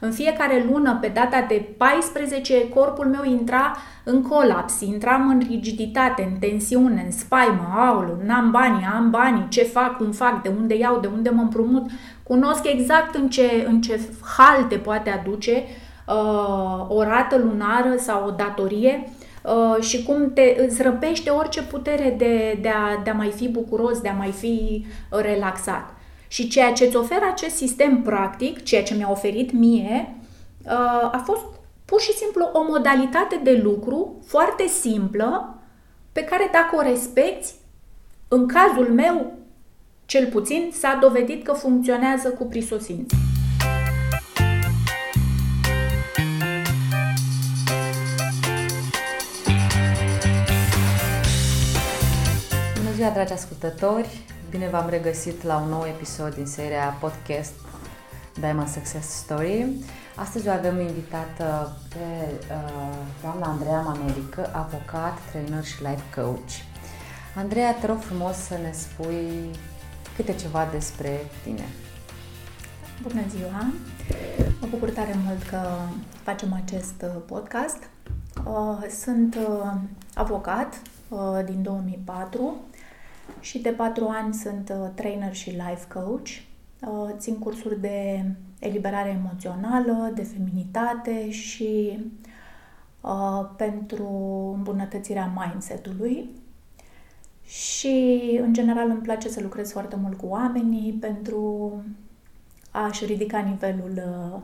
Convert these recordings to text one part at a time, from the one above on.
În fiecare lună, pe data de 14, corpul meu intra în colaps, intram în rigiditate, în tensiune, în spaimă, aulu, n-am bani, am bani, ce fac, cum fac, de unde iau, de unde mă împrumut. Cunosc exact în ce, în ce hal te poate aduce uh, o rată lunară sau o datorie uh, și cum te îți răpește orice putere de, de, a, de a mai fi bucuros, de a mai fi relaxat. Și ceea ce îți oferă acest sistem practic, ceea ce mi-a oferit mie, uh, a fost pur și simplu o modalitate de lucru foarte simplă, pe care dacă o respecti, în cazul meu, cel puțin, s-a dovedit că funcționează cu prisosință. Bună ziua, dragi ascultători! Bine v-am regăsit la un nou episod din seria podcast Diamond Success Story. Astăzi o avem invitată pe uh, doamna Andreea Manelică, avocat, trainer și life coach. Andreea, te rog frumos să ne spui câte ceva despre tine. Bună ziua! Mă bucur tare mult că facem acest uh, podcast. Uh, sunt uh, avocat din 2004 și de patru ani sunt trainer și life coach. Țin cursuri de eliberare emoțională, de feminitate și pentru îmbunătățirea mindset-ului și, în general, îmi place să lucrez foarte mult cu oamenii pentru a-și ridica nivelul uh,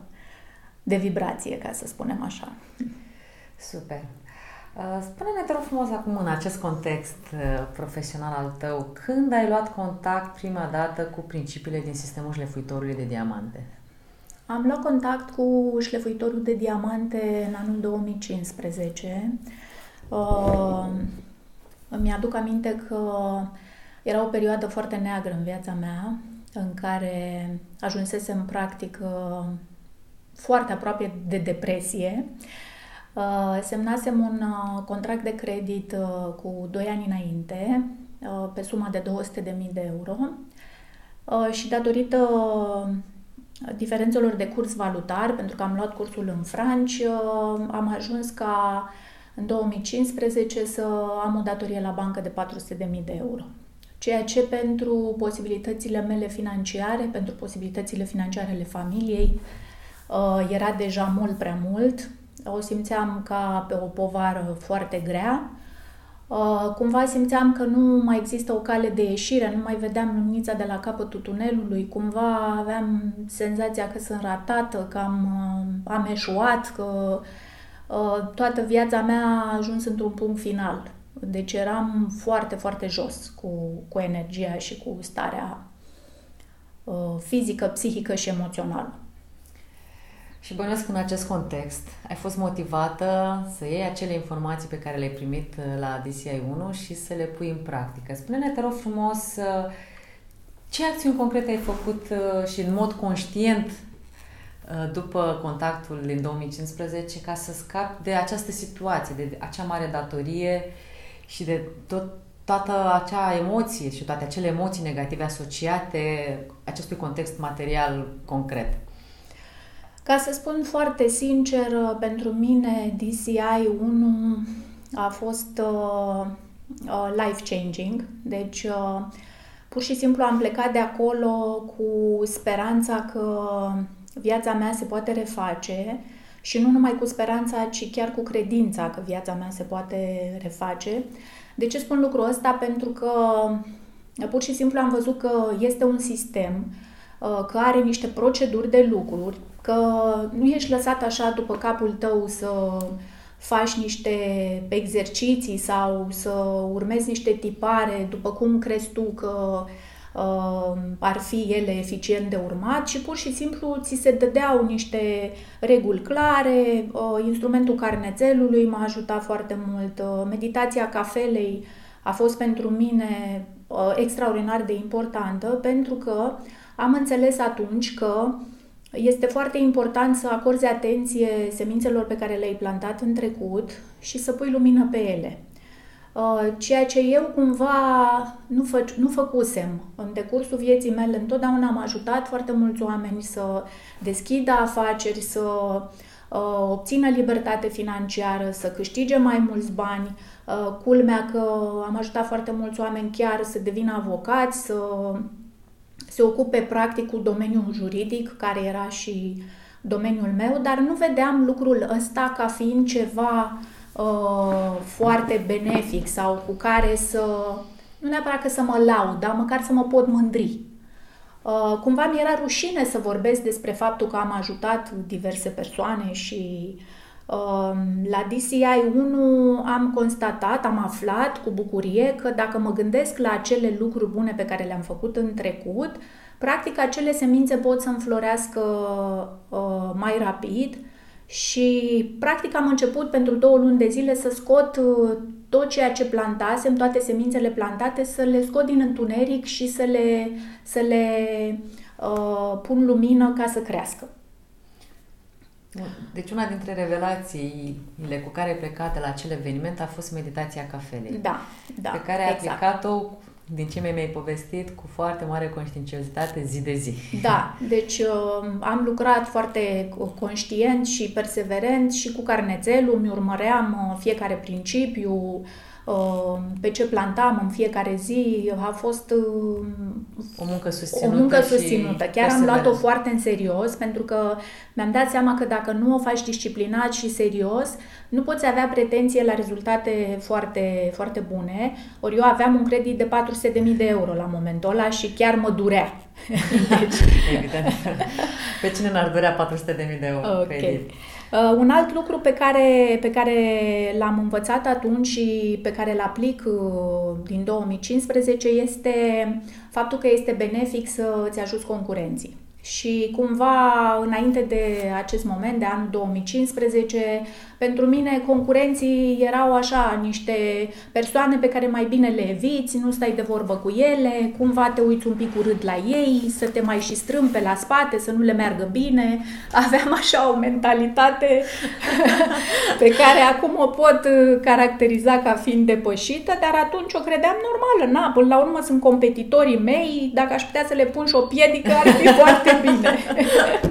de vibrație, ca să spunem așa. Super! Uh, spune-ne, te rog frumos, acum, în acest context uh, profesional al tău, când ai luat contact prima dată cu principiile din sistemul șlefuitorului de diamante? Am luat contact cu șlefuitorul de diamante în anul 2015. Uh, îmi aduc aminte că era o perioadă foarte neagră în viața mea, în care ajunsesem practic foarte aproape de depresie. Uh, semnasem un uh, contract de credit uh, cu 2 ani înainte, pe suma de 200.000 de euro și datorită diferențelor de curs valutar, pentru că am luat cursul în franci, am ajuns ca în 2015 să am o datorie la bancă de 400.000 de euro. Ceea ce pentru posibilitățile mele financiare, pentru posibilitățile financiare ale familiei, uh, era deja mult prea mult. O simțeam ca pe o povară foarte grea. Uh, cumva simțeam că nu mai există o cale de ieșire, nu mai vedeam luminița de la capătul tunelului, cumva aveam senzația că sunt ratată, că am, uh, am eșuat, că Uh, toată viața mea a ajuns într-un punct final. Deci eram foarte, foarte jos cu, cu energia și cu starea uh, fizică, psihică și emoțională. Și bănuiesc în acest context ai fost motivată să iei acele informații pe care le-ai primit uh, la DCI 1 și să le pui în practică. Spune-ne, te rog frumos, ce acțiuni concrete ai făcut și în mod conștient Uh, după contactul din 2015 ca să scap de această situație, de acea mare datorie și de tot, toată acea emoție și toate acele emoții negative asociate acestui context material concret. Ca să spun foarte sincer, uh, pentru mine DCI 1 a fost uh, uh, life-changing. Deci, uh, pur și simplu am plecat de acolo cu speranța că viața mea se poate reface și nu numai cu speranța, ci chiar cu credința că viața mea se poate reface. De ce spun lucrul ăsta? Pentru că pur și simplu am văzut că este un sistem, uh, că are niște proceduri de lucruri, că nu ești lăsat așa după capul tău să faci niște exerciții sau să urmezi niște tipare după cum crezi tu că uh, uh, ar fi ele eficient de urmat și pur și simplu ți se dădeau niște reguli clare, uh, instrumentul carnețelului m-a ajutat foarte mult, uh, meditația cafelei a fost pentru mine uh, extraordinar de importantă pentru că am înțeles atunci că este foarte important să acorzi atenție semințelor pe care le-ai plantat în trecut și să pui lumină pe ele. Uh, ceea ce eu cumva nu, fă, nu făcusem. În decursul vieții mele întotdeauna am ajutat foarte mulți oameni să deschidă afaceri, să uh, obțină libertate financiară, să câștige mai mulți bani. Uh, culmea că am ajutat foarte mulți oameni chiar să devină avocați, să se ocupe practic cu domeniul juridic, care era și domeniul meu, dar nu vedeam lucrul ăsta ca fiind ceva uh, foarte benefic sau cu care să, nu neapărat că să mă laud, dar măcar să mă pot mândri. Uh, cumva mi era rușine să vorbesc despre faptul că am ajutat diverse persoane și uh, la DCI 1 am constatat, am aflat cu bucurie că dacă mă gândesc la acele lucruri bune pe care le-am făcut în trecut, practic acele semințe pot să înflorească uh, mai rapid și practic am început pentru două luni de zile să scot uh, tot ceea ce plantasem, toate semințele plantate, să le scot din întuneric și să le, să le uh, pun lumină ca să crească. Deci una dintre revelațiile cu care ai plecat de la acel eveniment a fost meditația cafelei. Da, da. Pe care ai exact. aplicat-o din ce mi-ai povestit, cu foarte mare conștiinciozitate zi de zi. Da, deci uh, am lucrat foarte conștient și perseverent și cu carnețelul, mi urmăream uh, fiecare principiu, Uh, pe ce plantam în fiecare zi a fost uh, o muncă susținută. O muncă susținută. Chiar am luat-o foarte în serios pentru că mi-am dat seama că dacă nu o faci disciplinat și serios, nu poți avea pretenție la rezultate foarte, foarte bune. Ori eu aveam un credit de 400.000 de euro la momentul ăla și chiar mă durea. deci... Evident. Pe cine n-ar durea 400.000 de euro okay. credit? Uh, un alt lucru pe care, pe care l-am învățat atunci și pe care îl aplic uh, din 2015 este faptul că este benefic să îți ajuți concurenții. Și cumva, înainte de acest moment, de anul 2015, pentru mine concurenții erau așa niște persoane pe care mai bine le eviți, nu stai de vorbă cu ele, cumva te uiți un pic urât la ei, să te mai și strâmbi pe la spate, să nu le meargă bine. Aveam așa o mentalitate pe care acum o pot caracteriza ca fiind depășită, dar atunci o credeam normală. Na, până la urmă sunt competitorii mei, dacă aș putea să le pun și o piedică, ar fi foarte bine.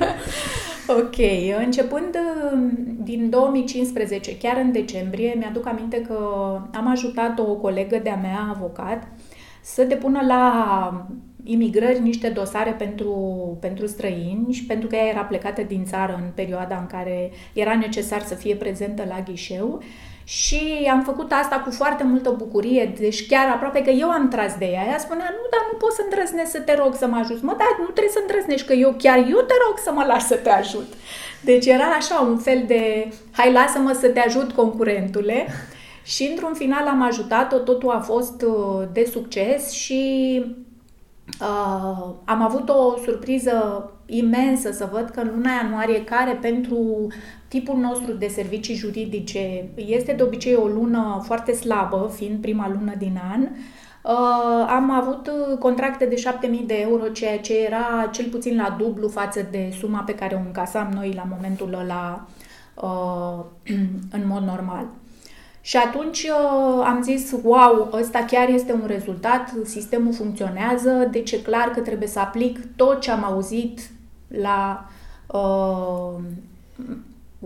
ok, începând um, din 2015, chiar în decembrie, mi-aduc aminte că am ajutat o colegă de-a mea, avocat, să depună la imigrări niște dosare pentru, pentru străini și pentru că ea era plecată din țară în perioada în care era necesar să fie prezentă la ghișeu și am făcut asta cu foarte multă bucurie, deci chiar aproape că eu am tras de ea. Ea spunea, nu, dar nu pot să îndrăznesc să te rog să mă ajut. Mă, da, nu trebuie să îndrăznești, că eu chiar eu te rog să mă lași să te ajut. Deci era așa un fel de, hai lasă-mă să te ajut concurentule. Și într-un final am ajutat-o, totul a fost uh, de succes și uh, am avut o surpriză imensă să văd că în luna ianuarie, care pentru tipul nostru de servicii juridice este de obicei o lună foarte slabă, fiind prima lună din an, uh, am avut contracte de 7000 de euro, ceea ce era cel puțin la dublu față de suma pe care o încasam noi la momentul ăla uh, în mod normal. Și atunci uh, am zis, wow, ăsta chiar este un rezultat, sistemul funcționează, deci e clar că trebuie să aplic tot ce am auzit la uh,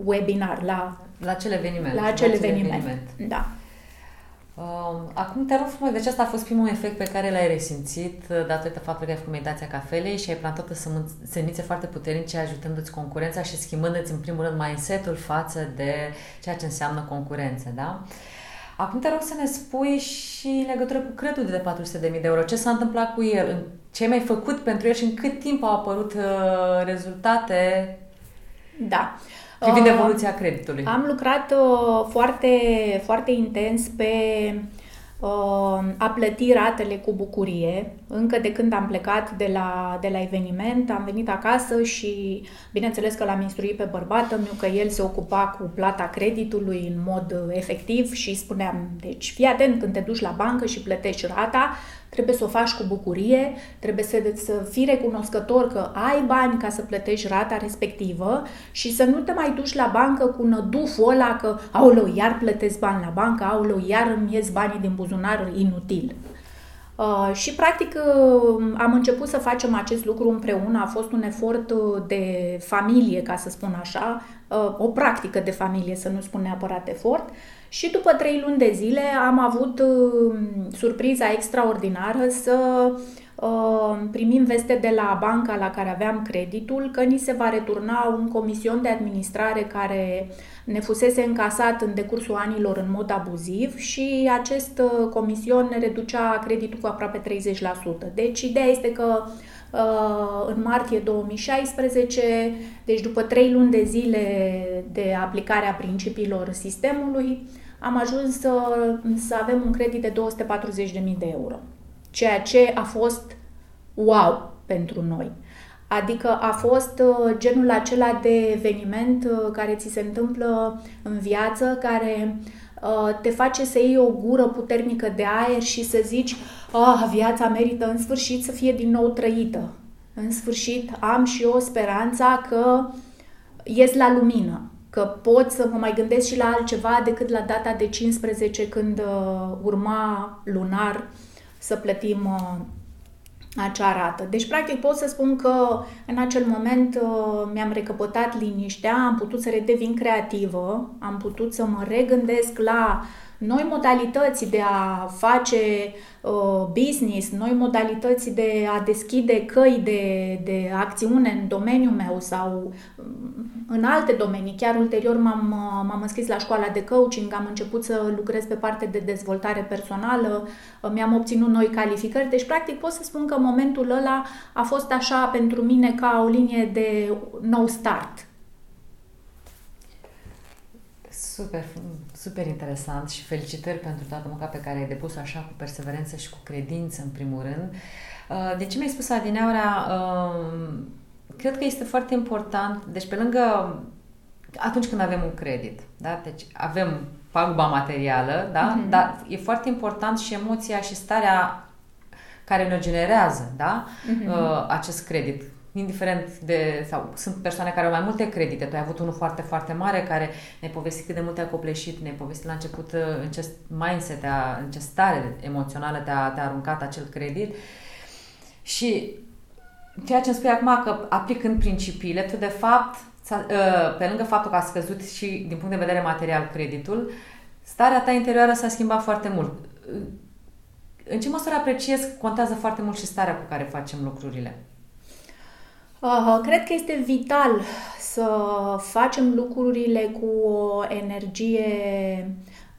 webinar, la, la acel eveniment. La acel, la acel eveniment. eveniment. Da. Uh, acum te rog frumos, deci asta a fost primul efect pe care l-ai resimțit uh, datorită faptului că ai făcut meditația cafelei și ai plantat o semințe foarte puternice ajutându-ți concurența și schimbându-ți în primul rând mindset-ul față de ceea ce înseamnă concurență, da? Acum te rog să ne spui și în legătură cu creditul de 400.000 de euro. Ce s-a întâmplat cu el? Ce ai mai făcut pentru el și în cât timp au apărut uh, rezultate? Da. Privind uh, evoluția creditului. Am lucrat uh, foarte, foarte intens pe uh, a plăti ratele cu bucurie. încă de când am plecat de la, de la eveniment, am venit acasă și bineînțeles că l-am instruit pe bărbatul meu că el se ocupa cu plata creditului în mod efectiv și spuneam, deci fii atent când te duci la bancă și plătești rata, trebuie să o faci cu bucurie, trebuie să, să fii recunoscător că ai bani ca să plătești rata respectivă și să nu te mai duci la bancă cu năduful ăla că, aoleu, iar plătesc bani la bancă, aoleu, iar îmi ies banii din buzunar inutil. Uh, și, practic, uh, am început să facem acest lucru împreună. A fost un efort uh, de familie, ca să spun așa, uh, o practică de familie, să nu spun neapărat efort. Și după trei luni de zile am avut uh, surpriza extraordinară să uh, primim veste de la banca la care aveam creditul că ni se va returna un comision de administrare care ne fusese încasat în decursul anilor în mod abuziv și acest uh, comision ne reducea creditul cu aproape 30%. Deci ideea este că uh, în martie 2016, deci după trei luni de zile de aplicare a principiilor sistemului, am ajuns să, să avem un credit de 240.000 de euro, ceea ce a fost wow pentru noi. Adică a fost uh, genul acela de eveniment uh, care ți se întâmplă în viață, care uh, te face să iei o gură puternică de aer și să zici, ah, viața merită în sfârșit să fie din nou trăită. În sfârșit am și eu speranța că ies la lumină, că pot să mă mai gândesc și la altceva decât la data de 15 când urma lunar să plătim acea rată. Deci, practic, pot să spun că în acel moment uh, mi-am recăpătat liniștea, am putut să redevin creativă, am putut să mă regândesc la noi modalități de a face uh, business, noi modalități de a deschide căi de, de acțiune în domeniul meu sau în alte domenii. Chiar ulterior m-am, m-am înscris la școala de coaching, am început să lucrez pe parte de dezvoltare personală, mi-am obținut noi calificări. Deci, practic, pot să spun că momentul ăla a fost așa pentru mine ca o linie de nou start. Super, super interesant și felicitări pentru toată munca pe care ai depus așa cu perseverență și cu credință, în primul rând. Uh, de ce mi-ai spus, Adineaura, uh, cred că este foarte important, deci pe lângă atunci când avem un credit, da? deci avem paguba materială, da? Mm-hmm. dar e foarte important și emoția și starea care ne generează da? Mm-hmm. Uh, acest credit. Indiferent de, sau sunt persoane care au mai multe credite, tu ai avut unul foarte, foarte mare care ne-ai povestit cât de mult te-a copleșit, ne-ai povestit la început uh, în ce mindset, te-a, în ce stare emoțională te-a, te-a aruncat acel credit și ceea ce îmi spui acum că aplicând principiile, tu de fapt, ă, pe lângă faptul că a scăzut și din punct de vedere material creditul, starea ta interioară s-a schimbat foarte mult. În ce măsură apreciez contează foarte mult și starea cu care facem lucrurile? Uh, cred că este vital să facem lucrurile cu o energie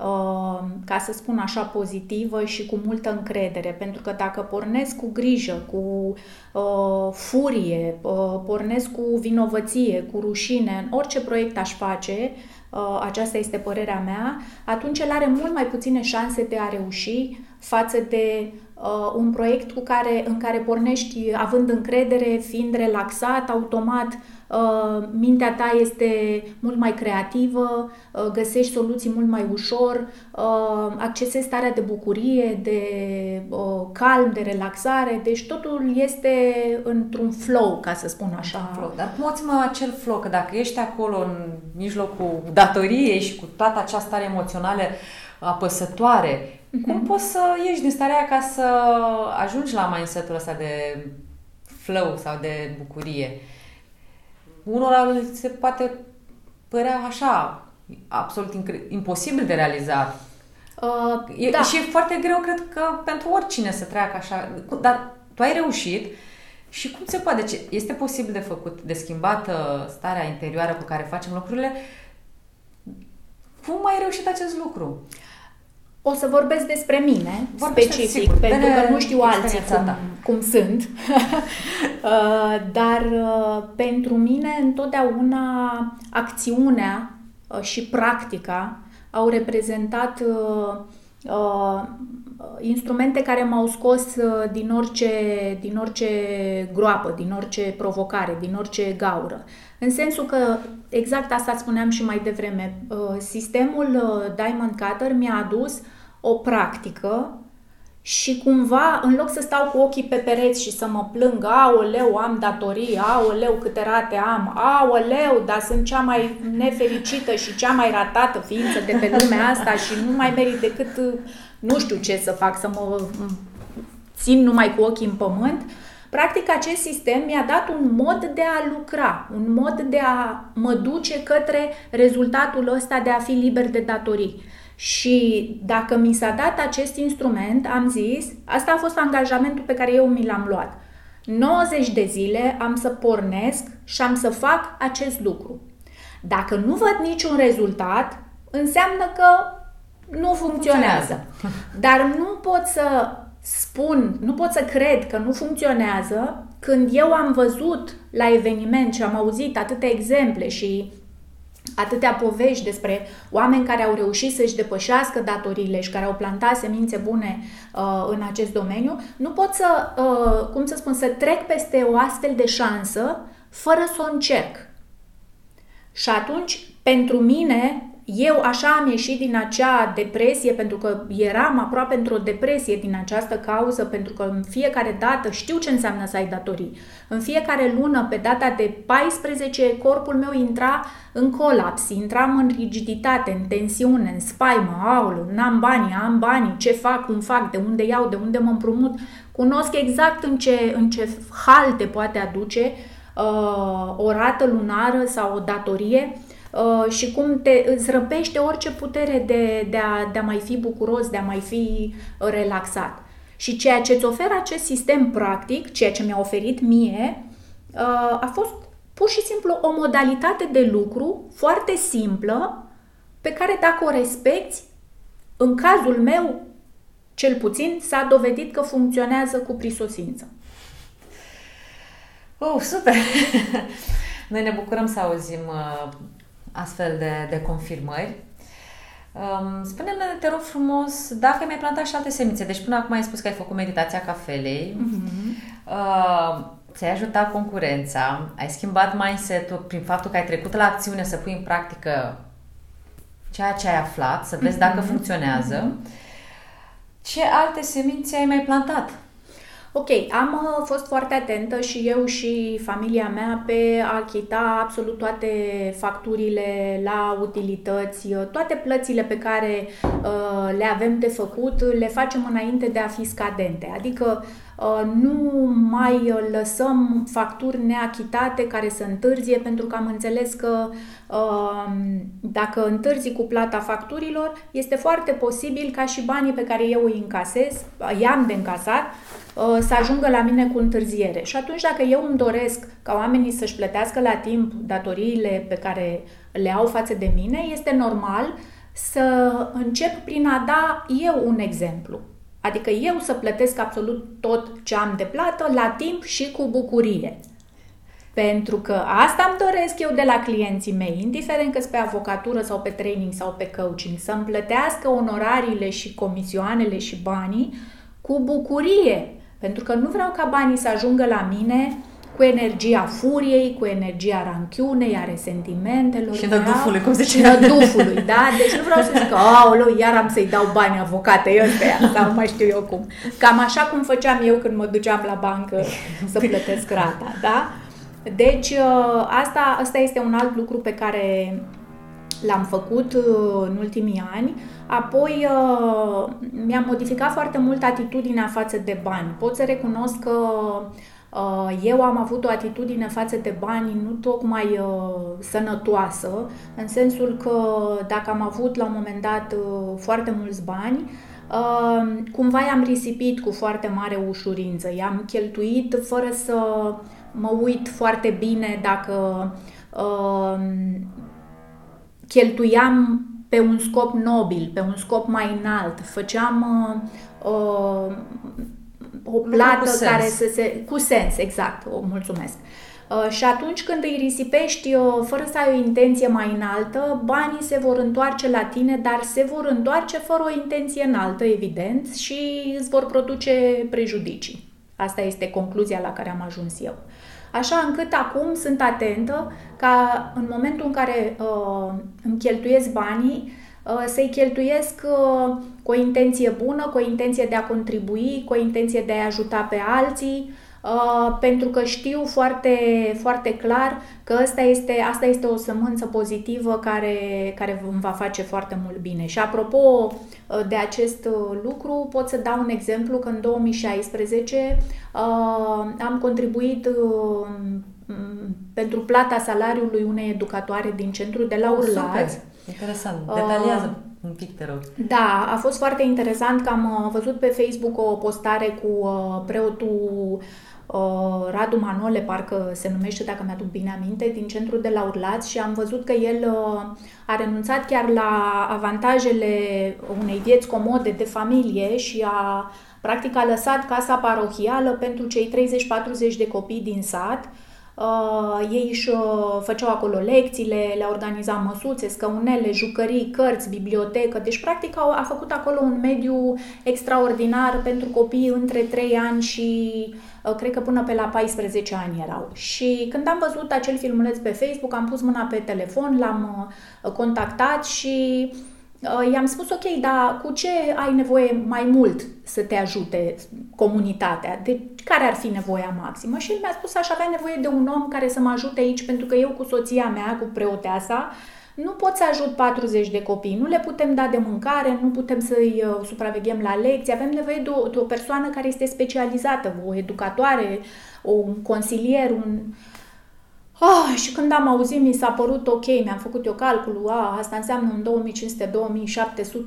Uh, ca să spun așa, pozitivă și cu multă încredere. Pentru că dacă pornesc cu grijă, cu uh, furie, uh, pornesc cu vinovăție, cu rușine, în orice proiect aș face, uh, aceasta este părerea mea, atunci el are mult mai puține șanse de a reuși față de uh, un proiect cu care, în care pornești având încredere, fiind relaxat, automat, uh, mintea ta este mult mai creativă, uh, găsești soluții mult mai ușor, uh, accesezi starea de bucurie, de uh, calm, de relaxare, deci totul este într-un flow, ca să spun așa. Flow. Dar cum mă acel flow? Că dacă ești acolo în mijlocul datoriei și cu toată această stare emoțională apăsătoare, Mm-hmm. Cum poți să ieși din starea aia ca să ajungi la mindset-ul ăsta de flow sau de bucurie? Unora se poate părea așa, absolut incre- imposibil de realizat. Uh, e, da. Și e foarte greu, cred că, pentru oricine să treacă așa. Dar tu ai reușit și cum se poate? Deci este posibil de făcut, de schimbat starea interioară cu care facem lucrurile. Cum ai reușit acest lucru? Uh, o să vorbesc despre mine, Vorbește specific, sigur, pentru că nu știu alții cum, cum sunt. Uh, dar uh, pentru mine întotdeauna acțiunea uh, și practica au reprezentat uh, instrumente care m-au scos uh, din orice, din orice groapă, din orice provocare, din orice gaură. În sensul că, exact asta spuneam și mai devreme, uh, sistemul uh, Diamond Cutter mi-a adus o practică și cumva, în loc să stau cu ochii pe pereți și să mă plâng, aoleu, am datorii, aoleu, câte rate am, aoleu, dar sunt cea mai nefericită și cea mai ratată ființă de pe lumea asta și nu mai merit decât nu știu ce să fac, să mă țin numai cu ochii în pământ, practic acest sistem mi-a dat un mod de a lucra, un mod de a mă duce către rezultatul ăsta de a fi liber de datorii. Și dacă mi s-a dat acest instrument, am zis, asta a fost angajamentul pe care eu mi l-am luat. 90 de zile am să pornesc și am să fac acest lucru. Dacă nu văd niciun rezultat, înseamnă că nu funcționează. Dar nu pot să spun, nu pot să cred că nu funcționează când eu am văzut la eveniment și am auzit atâtea exemple și atâtea povești despre oameni care au reușit să-și depășească datoriile și care au plantat semințe bune uh, în acest domeniu, nu pot să, uh, cum să spun, să trec peste o astfel de șansă fără să o încerc. Și atunci, pentru mine, eu așa am ieșit din acea depresie, pentru că eram aproape într-o depresie din această cauză, pentru că în fiecare dată știu ce înseamnă să ai datorii. În fiecare lună, pe data de 14, corpul meu intra în colaps, intram în rigiditate, în tensiune, în spaimă, aulu, n-am bani, am bani, ce fac, cum fac, de unde iau, de unde mă împrumut. Cunosc exact în ce, în ce hal te poate aduce uh, o rată lunară sau o datorie Uh, și cum te îți răpește orice putere de, de, a, de a mai fi bucuros, de a mai fi uh, relaxat. Și ceea ce îți oferă acest sistem practic, ceea ce mi-a oferit mie, uh, a fost pur și simplu o modalitate de lucru foarte simplă, pe care dacă o respecti, în cazul meu, cel puțin, s-a dovedit că funcționează cu prisosință. Oh, super! Noi ne bucurăm să auzim astfel de, de confirmări. Um, spune-ne, te rog frumos, dacă ai mai plantat și alte semințe. Deci până acum ai spus că ai făcut meditația cafelei, uh-huh. uh, ți-ai ajutat concurența, ai schimbat mindset-ul prin faptul că ai trecut la acțiune să pui în practică ceea ce ai aflat, să vezi uh-huh. dacă funcționează. Uh-huh. Ce alte semințe ai mai plantat? Ok, am uh, fost foarte atentă și eu și familia mea pe a achita absolut toate facturile la utilități, uh, toate plățile pe care uh, le avem de făcut, le facem înainte de a fi scadente. Adică Uh, nu mai lăsăm facturi neachitate care să întârzie, pentru că am înțeles că uh, dacă întârzi cu plata facturilor, este foarte posibil ca și banii pe care eu îi încasez, i-am de încasat, uh, să ajungă la mine cu întârziere. Și atunci dacă eu îmi doresc ca oamenii să-și plătească la timp datoriile pe care le au față de mine, este normal să încep prin a da eu un exemplu. Adică eu să plătesc absolut tot ce am de plată la timp și cu bucurie. Pentru că asta îmi doresc eu de la clienții mei, indiferent că pe avocatură sau pe training sau pe coaching, să-mi plătească onorariile și comisioanele și banii cu bucurie. Pentru că nu vreau ca banii să ajungă la mine cu energia furiei, cu energia ranchiunei, a resentimentelor. Și nădufului, cum zice. Și nădufului, da? Deci nu vreau să zic că, aoleu, iar am să-i dau bani avocatei ăstea, sau mai știu eu cum. Cam așa cum făceam eu când mă duceam la bancă să plătesc rata, da? Deci, ă, asta, asta este un alt lucru pe care l-am făcut ă, în ultimii ani. Apoi ă, mi-am modificat foarte mult atitudinea față de bani. Pot să recunosc că Uh, eu am avut o atitudine față de bani nu tocmai uh, sănătoasă, în sensul că dacă am avut la un moment dat uh, foarte mulți bani, cumva i-am risipit cu foarte mare ușurință, i-am cheltuit fără să mă uit foarte bine dacă cheltuiam pe un scop nobil, pe un scop mai înalt, făceam o plată cu care să se... cu sens, exact, o mulțumesc. Uh, și atunci când îi risipești uh, fără să ai o intenție mai înaltă, banii se vor întoarce la tine, dar se vor întoarce fără o intenție înaltă, evident, și îți vor produce prejudicii. Asta este concluzia la care am ajuns eu. Așa încât acum sunt atentă ca în momentul în care uh, îmi cheltuiesc banii, uh, să-i cheltuiesc uh, cu o intenție bună, cu o intenție de a contribui, cu o intenție de a ajuta pe alții, Uh, pentru că știu foarte, foarte clar că asta este, asta este o sămânță pozitivă care, care îmi va face foarte mult bine. Și apropo uh, de acest uh, lucru, pot să dau un exemplu că în 2016 uh, am contribuit uh, pentru plata salariului unei educatoare din centru de la Urlați. Super, interesant. Detaliază. Uh, un pic, te rog. Da, a fost foarte interesant că am văzut pe Facebook o postare cu uh, preotul uh, Radu Manole, parcă se numește, dacă mi-aduc bine aminte, din centrul de la Urlați și am văzut că el uh, a renunțat chiar la avantajele unei vieți comode de familie și a practic a lăsat casa parohială pentru cei 30-40 de copii din sat Uh, ei își uh, făceau acolo lecțiile, le organiza măsuțe, scăunele, jucării, cărți, bibliotecă. Deci, practic, au, a făcut acolo un mediu extraordinar pentru copii între 3 ani și uh, cred că până pe la 14 ani erau. Și când am văzut acel filmuleț pe Facebook, am pus mâna pe telefon, l-am uh, contactat și uh, Uh, i-am spus, ok, dar cu ce ai nevoie mai mult să te ajute comunitatea? De care ar fi nevoia maximă? Și el mi-a spus, aș avea nevoie de un om care să mă ajute aici, pentru că eu cu soția mea, cu preoteasa, nu pot să ajut 40 de copii, nu le putem da de mâncare, nu putem să-i uh, supraveghem la lecții, avem nevoie de o, de o persoană care este specializată, o educatoare, un consilier, un, Ah, și când am auzit, mi s-a părut ok, mi-am făcut eu calculul, ah, asta înseamnă un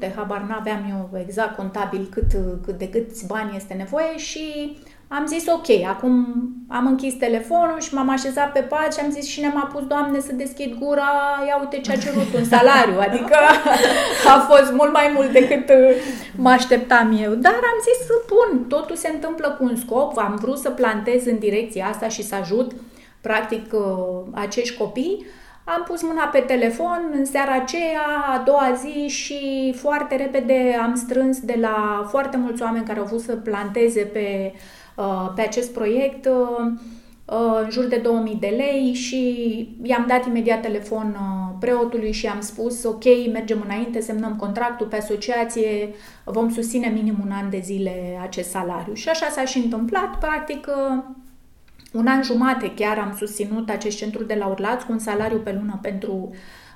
2500-2700, habar n-aveam eu exact contabil cât, cât de câți bani este nevoie. Și am zis ok, acum am închis telefonul și m-am așezat pe pat și am zis și ne m-a pus, Doamne, să deschid gura, ia uite ce a cerut un salariu, adică a fost mult mai mult decât mă așteptam eu. Dar am zis, bun, totul se întâmplă cu un scop, am vrut să plantez în direcția asta și să ajut uh, practic uh, acești copii, am pus mâna pe telefon în seara aceea, a doua zi și foarte repede am strâns de la foarte mulți oameni care au vrut să planteze pe, uh, pe acest proiect uh, în jur de 2000 de lei și i-am dat imediat telefon preotului și am spus ok, mergem înainte, semnăm contractul pe asociație, vom susține minim un an de zile acest salariu. Și așa s-a și întâmplat, practic un an jumate chiar am susținut acest centru de la Urlați cu un salariu pe lună pentru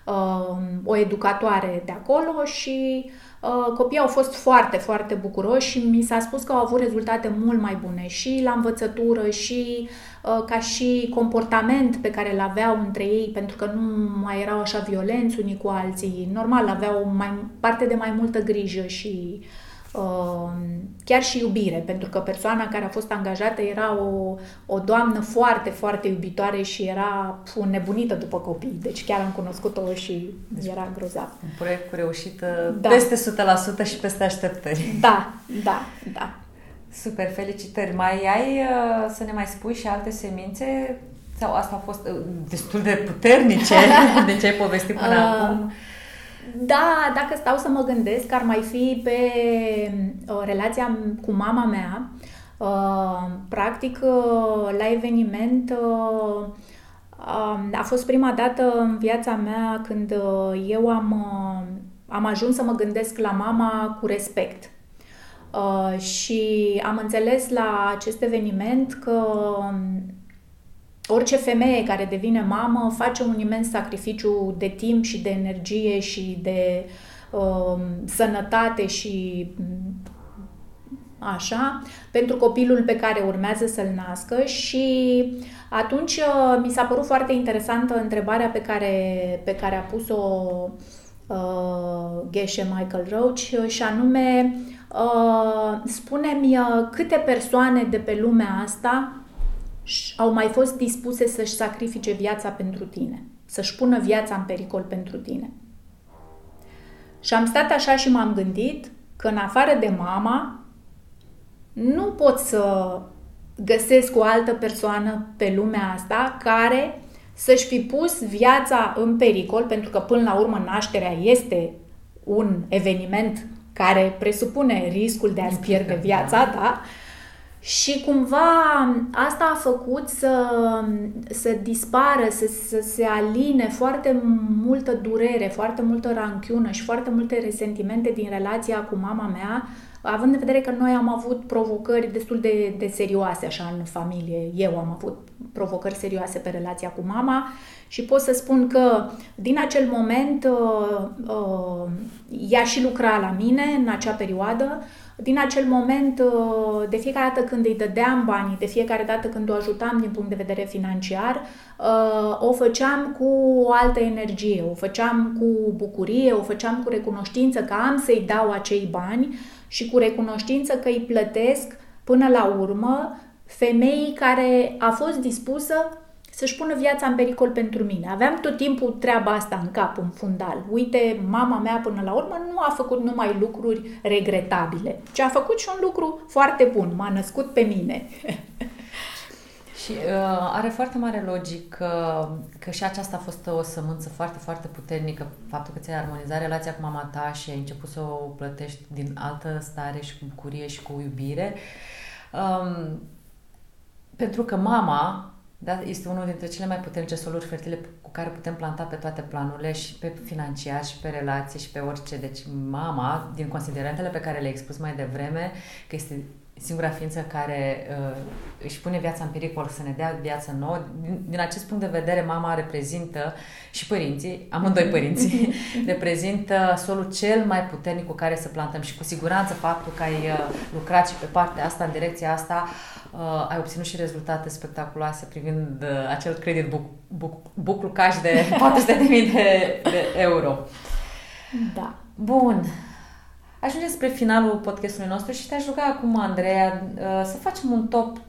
uh, o educatoare de acolo și uh, copiii au fost foarte, foarte bucuroși și mi s-a spus că au avut rezultate mult mai bune și la învățătură și uh, ca și comportament pe care îl aveau între ei, pentru că nu mai erau așa violenți unii cu alții. Normal, aveau mai, parte de mai multă grijă și uh, Um, chiar și iubire, pentru că persoana care a fost angajată era o, o doamnă foarte, foarte iubitoare și era fu, nebunită după copii. Deci chiar am cunoscut-o și deci, era grozav. Un proiect cu reușită da. peste 100% și peste așteptări. Da, da, da. Super, felicitări! Mai ai uh, să ne mai spui și alte semințe? Sau asta a fost uh, destul de puternice de ce ai povestit până uh, acum? Da, dacă stau să mă gândesc, ar mai fi pe uh, relația cu mama mea. Uh, practic, uh, la eveniment uh, uh, a fost prima dată în viața mea când uh, eu am, uh, am ajuns să mă gândesc la mama cu respect. Uh, și am înțeles la acest eveniment că orice femeie care devine mamă face un imens sacrificiu de timp și de energie și de uh, sănătate și mm, așa, pentru copilul pe care urmează să-l nască și atunci uh, mi s-a părut foarte interesantă întrebarea pe care, pe care a pus-o uh, Geshe Michael Roach uh, și anume uh, spune-mi uh, câte persoane de pe lumea asta au mai fost dispuse să-și sacrifice viața pentru tine, să-și pună viața în pericol pentru tine. Și am stat așa și m-am gândit că în afară de mama, nu pot să găsesc o altă persoană pe lumea asta care să-și fi pus viața în pericol, pentru că până la urmă nașterea este un eveniment care presupune riscul de a-ți pierde viața, da? Și cumva asta a făcut să, să dispară, să, să se aline foarte multă durere, foarte multă ranchiună și foarte multe resentimente din relația cu mama mea, având în vedere că noi am avut provocări destul de, de serioase așa în familie. Eu am avut provocări serioase pe relația cu mama și pot să spun că din acel moment uh, uh, ea și lucra la mine în acea perioadă. Din acel moment, uh, de fiecare dată când îi dădeam banii, de fiecare dată când o ajutam din punct de vedere financiar, uh, o făceam cu o altă energie, o făceam cu bucurie, o făceam cu recunoștință că am să-i dau acei bani și cu recunoștință că îi plătesc până la urmă femeii care a fost dispusă să-și pună viața în pericol pentru mine. Aveam tot timpul treaba asta în cap, în fundal. Uite, mama mea până la urmă nu a făcut numai lucruri regretabile, ci a făcut și un lucru foarte bun. M-a născut pe mine. Și uh, are foarte mare logic că, că și aceasta a fost o sămânță foarte, foarte puternică, faptul că ți-ai armonizat relația cu mama ta și ai început să o plătești din altă stare și cu bucurie și cu iubire. Um, pentru că mama da, este unul dintre cele mai puternice soluri fertile cu care putem planta pe toate planurile și pe financiar și pe relații și pe orice. Deci mama, din considerentele pe care le-ai expus mai devreme, că este singura ființă care uh, își pune viața în pericol să ne dea viață nouă. Din, din acest punct de vedere, mama reprezintă și părinții, amândoi părinții, reprezintă solul cel mai puternic cu care să plantăm și cu siguranță faptul că ai uh, lucrat și pe partea asta, în direcția asta, uh, ai obținut și rezultate spectaculoase privind uh, acel credit buc, buc, buclu cash de 400.000 de, de euro. Da. Bun. Ajungem spre finalul podcastului nostru și te-aș ruga acum, Andreea, uh, să facem un top 3-4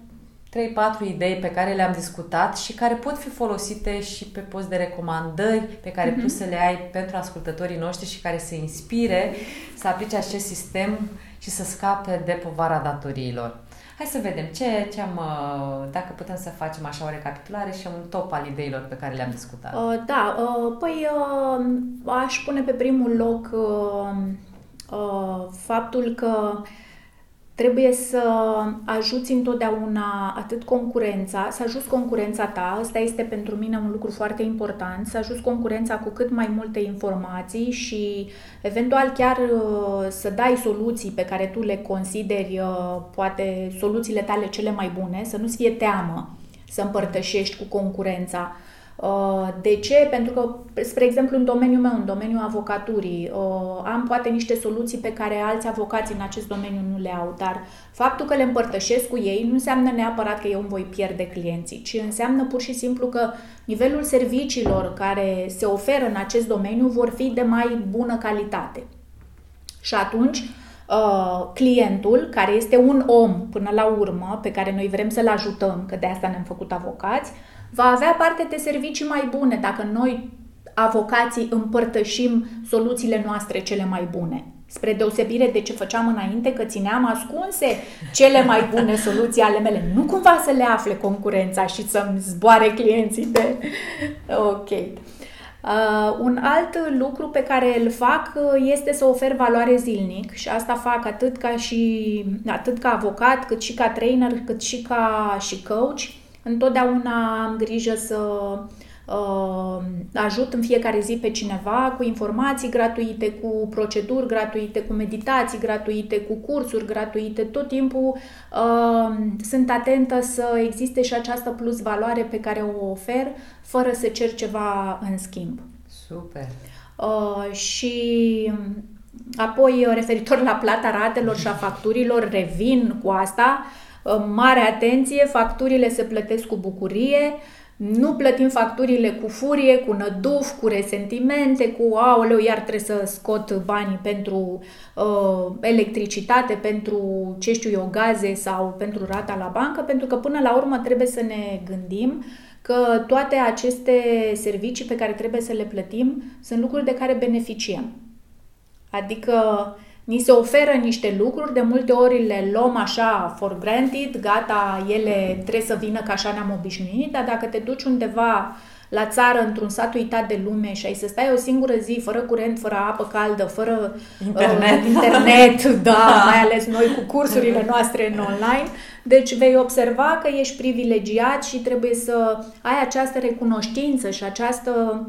idei pe care le-am discutat și care pot fi folosite și pe post de recomandări pe care mm-hmm. tu mhm. să le ai pentru ascultătorii noștri și care să inspire să aplice acest sistem și să scape de povara datoriilor. Hai să vedem ce, ce am, uh, dacă putem să facem așa o recapitulare și un top al ideilor pe care le-am discutat. Uh, da, uh, păi uh, aș pune pe primul loc uh, uh, faptul că trebuie să ajuți întotdeauna atât concurența, să ajuți concurența ta, asta este pentru mine un lucru foarte important, să ajuți concurența cu cât mai multe informații și eventual chiar uh, să dai soluții pe care tu le consideri uh, poate soluțiile tale cele mai bune, să nu-ți fie teamă să împărtășești cu concurența. Uh, de ce? Pentru că, spre exemplu, în domeniul meu, în domeniul avocaturii, uh, am poate niște soluții pe care alți avocați în acest domeniu nu le au, dar faptul că le împărtășesc cu ei nu înseamnă neapărat că eu îmi voi pierde clienții, ci înseamnă pur și simplu că nivelul serviciilor care se oferă în acest domeniu vor fi de mai bună calitate. Și atunci, uh, clientul, care este un om până la urmă, pe care noi vrem să-l ajutăm, că de asta ne-am făcut avocați, va avea parte de servicii mai bune dacă noi, avocații, împărtășim soluțiile noastre cele mai bune. Spre deosebire de ce făceam înainte, că țineam ascunse cele mai bune soluții ale mele. Nu cumva să le afle concurența și să-mi zboare clienții de... Ok. Uh, un alt lucru pe care îl fac uh, este să ofer valoare zilnic și asta fac atât ca și atât ca avocat, cât și ca trainer, cât și ca și coach. Întotdeauna am grijă să uh, ajut în fiecare zi pe cineva cu informații gratuite, cu proceduri gratuite, cu meditații gratuite, cu cursuri gratuite. Tot timpul uh, sunt atentă să existe și această plus valoare pe care o ofer, fără să cer ceva în schimb. Super! Uh, și apoi, referitor la plata ratelor și a facturilor, revin cu asta. Uh, mare atenție, facturile se plătesc cu bucurie, nu plătim facturile cu furie, cu năduf, cu resentimente, cu aoleu, iar trebuie să scot banii pentru uh, electricitate, pentru ce știu eu, gaze sau pentru rata la bancă, pentru că până la urmă trebuie să ne gândim că toate aceste servicii pe care trebuie să le plătim sunt lucruri de care beneficiem. Adică ni se oferă niște lucruri, de multe ori le luăm așa for granted, gata, ele trebuie să vină ca așa ne-am obișnuit, dar dacă te duci undeva la țară, într-un sat uitat de lume și ai să stai o singură zi fără curent, fără apă caldă, fără internet, uh, internet da, mai ales noi cu cursurile noastre în online, deci vei observa că ești privilegiat și trebuie să ai această recunoștință și această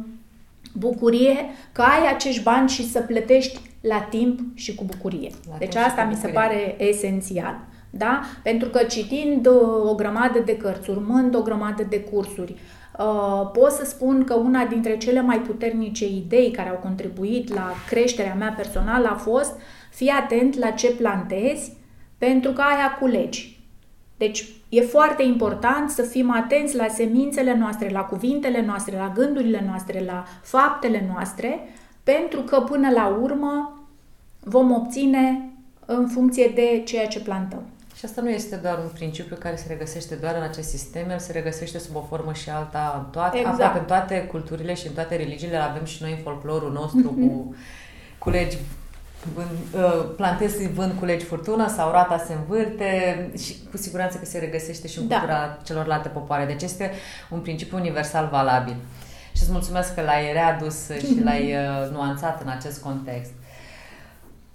bucurie că ai acești bani și să plătești la timp și cu bucurie. La deci asta mi se pare esențial. Da? Pentru că citind uh, o grămadă de cărți, urmând o grămadă de cursuri, uh, pot să spun că una dintre cele mai puternice idei care au contribuit la creșterea mea personală a fost fii atent la ce plantezi pentru că aia culegi. Deci e foarte important să fim atenți la semințele noastre, la cuvintele noastre, la gândurile noastre, la faptele noastre, pentru că până la urmă vom obține în funcție de ceea ce plantăm. Și asta nu este doar un principiu care se regăsește doar în acest sistem, el se regăsește sub o formă și alta în toate, exact. aproape în toate culturile și în toate religiile, avem și noi în folclorul nostru mm-hmm. cu culegi vând, uh, plantezi vând culegi furtună sau rata se învârte și cu siguranță că se regăsește și în da. cultura celorlalte popoare. Deci este un principiu universal valabil. Și îți mulțumesc că l-ai readus și mhm. l-ai uh, nuanțat în acest context.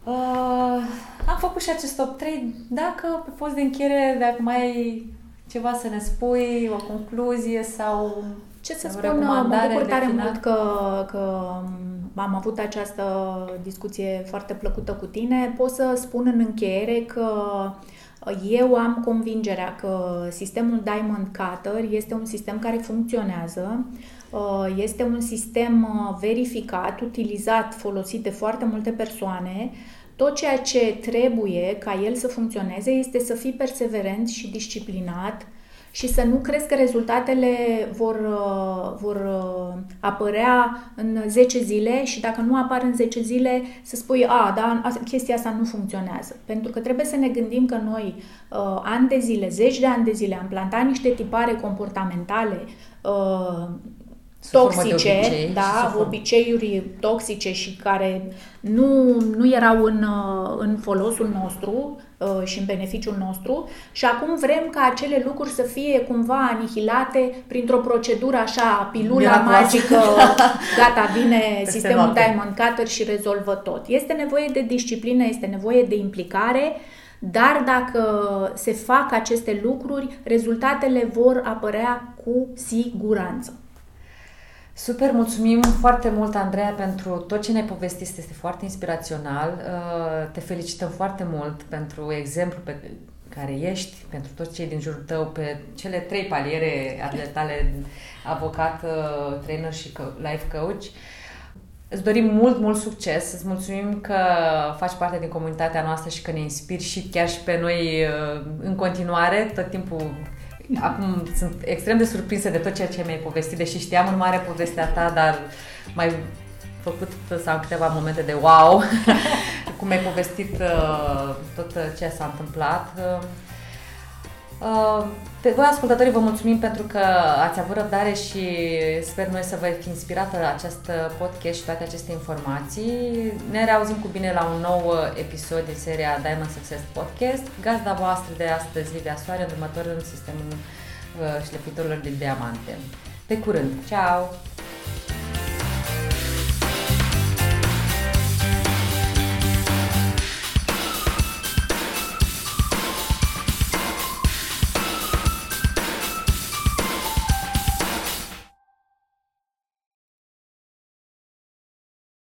Uh, am făcut și acest top 3. Dacă pe post de încheiere, dacă mai ai ceva să ne spui, o concluzie sau ce să spun, mă bucur tare mult că, că am avut această discuție foarte plăcută cu tine. Pot să spun în încheiere că eu am convingerea că sistemul Diamond Cutter este un sistem care funcționează, este un sistem verificat, utilizat, folosit de foarte multe persoane. Tot ceea ce trebuie ca el să funcționeze este să fii perseverent și disciplinat, și să nu crezi că rezultatele vor, uh, vor uh, apărea în 10 zile și dacă nu apar în 10 zile să spui, a, da, chestia asta nu funcționează. Pentru că trebuie să ne gândim că noi uh, ani de zile, zeci de ani de zile am plantat niște tipare comportamentale uh, toxice, obicei, da, obiceiuri toxice și care nu, nu erau în, uh, în folosul nostru uh, și în beneficiul nostru și acum vrem ca acele lucruri să fie cumva anihilate printr-o procedură așa, pilula Miraculoasă. magică, gata, vine Peste sistemul noapte. Diamond Cutter și rezolvă tot. Este nevoie de disciplină, este nevoie de implicare, dar dacă se fac aceste lucruri, rezultatele vor apărea cu siguranță. Super, mulțumim foarte mult, Andreea, pentru tot ce ne-ai povestit. Este foarte inspirațional. Uh, te felicităm foarte mult pentru exemplu pe care ești, pentru toți cei din jurul tău, pe cele trei paliere ale tale, avocat, uh, trainer și life coach. Îți dorim mult, mult succes, îți mulțumim că faci parte din comunitatea noastră și că ne inspiri și chiar și pe noi uh, în continuare, tot timpul Acum sunt extrem de surprinsă de tot ceea ce mi-ai povestit, deși știam în mare povestea ta, dar mai făcut să am câteva momente de wow, cum ai povestit uh, tot ce s-a întâmplat. Uh, pe voi, ascultătorii, vă mulțumim pentru că ați avut răbdare și sper noi să vă fi inspirată acest podcast și toate aceste informații. Ne reauzim cu bine la un nou episod din seria Diamond Success Podcast. Gazda voastră de astăzi, Livia Soare, îndrumător în sistemul uh, șlepitorilor de diamante. Pe curând! Ciao!